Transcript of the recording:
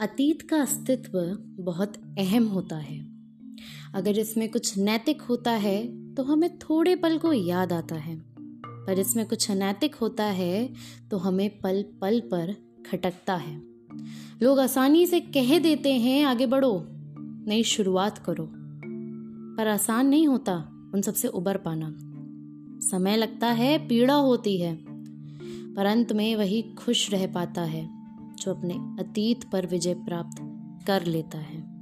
अतीत का अस्तित्व बहुत अहम होता है। अगर इसमें कुछ नैतिक होता है तो हमें थोड़े पल को याद आता है। पर इसमें कुछ अनैतिक होता है तो हमें पल पल पर खटकता है। लोग आसानी से कह देते हैं, आगे बढ़ो, नई शुरुआत करो। पर आसान नहीं होता उन सबसे उबर पाना। समय लगता है, पीड़ा होती है, पर अंत में वही खुश रह पाता है। जो अपने अतीत पर विजय प्राप्त कर लेता है।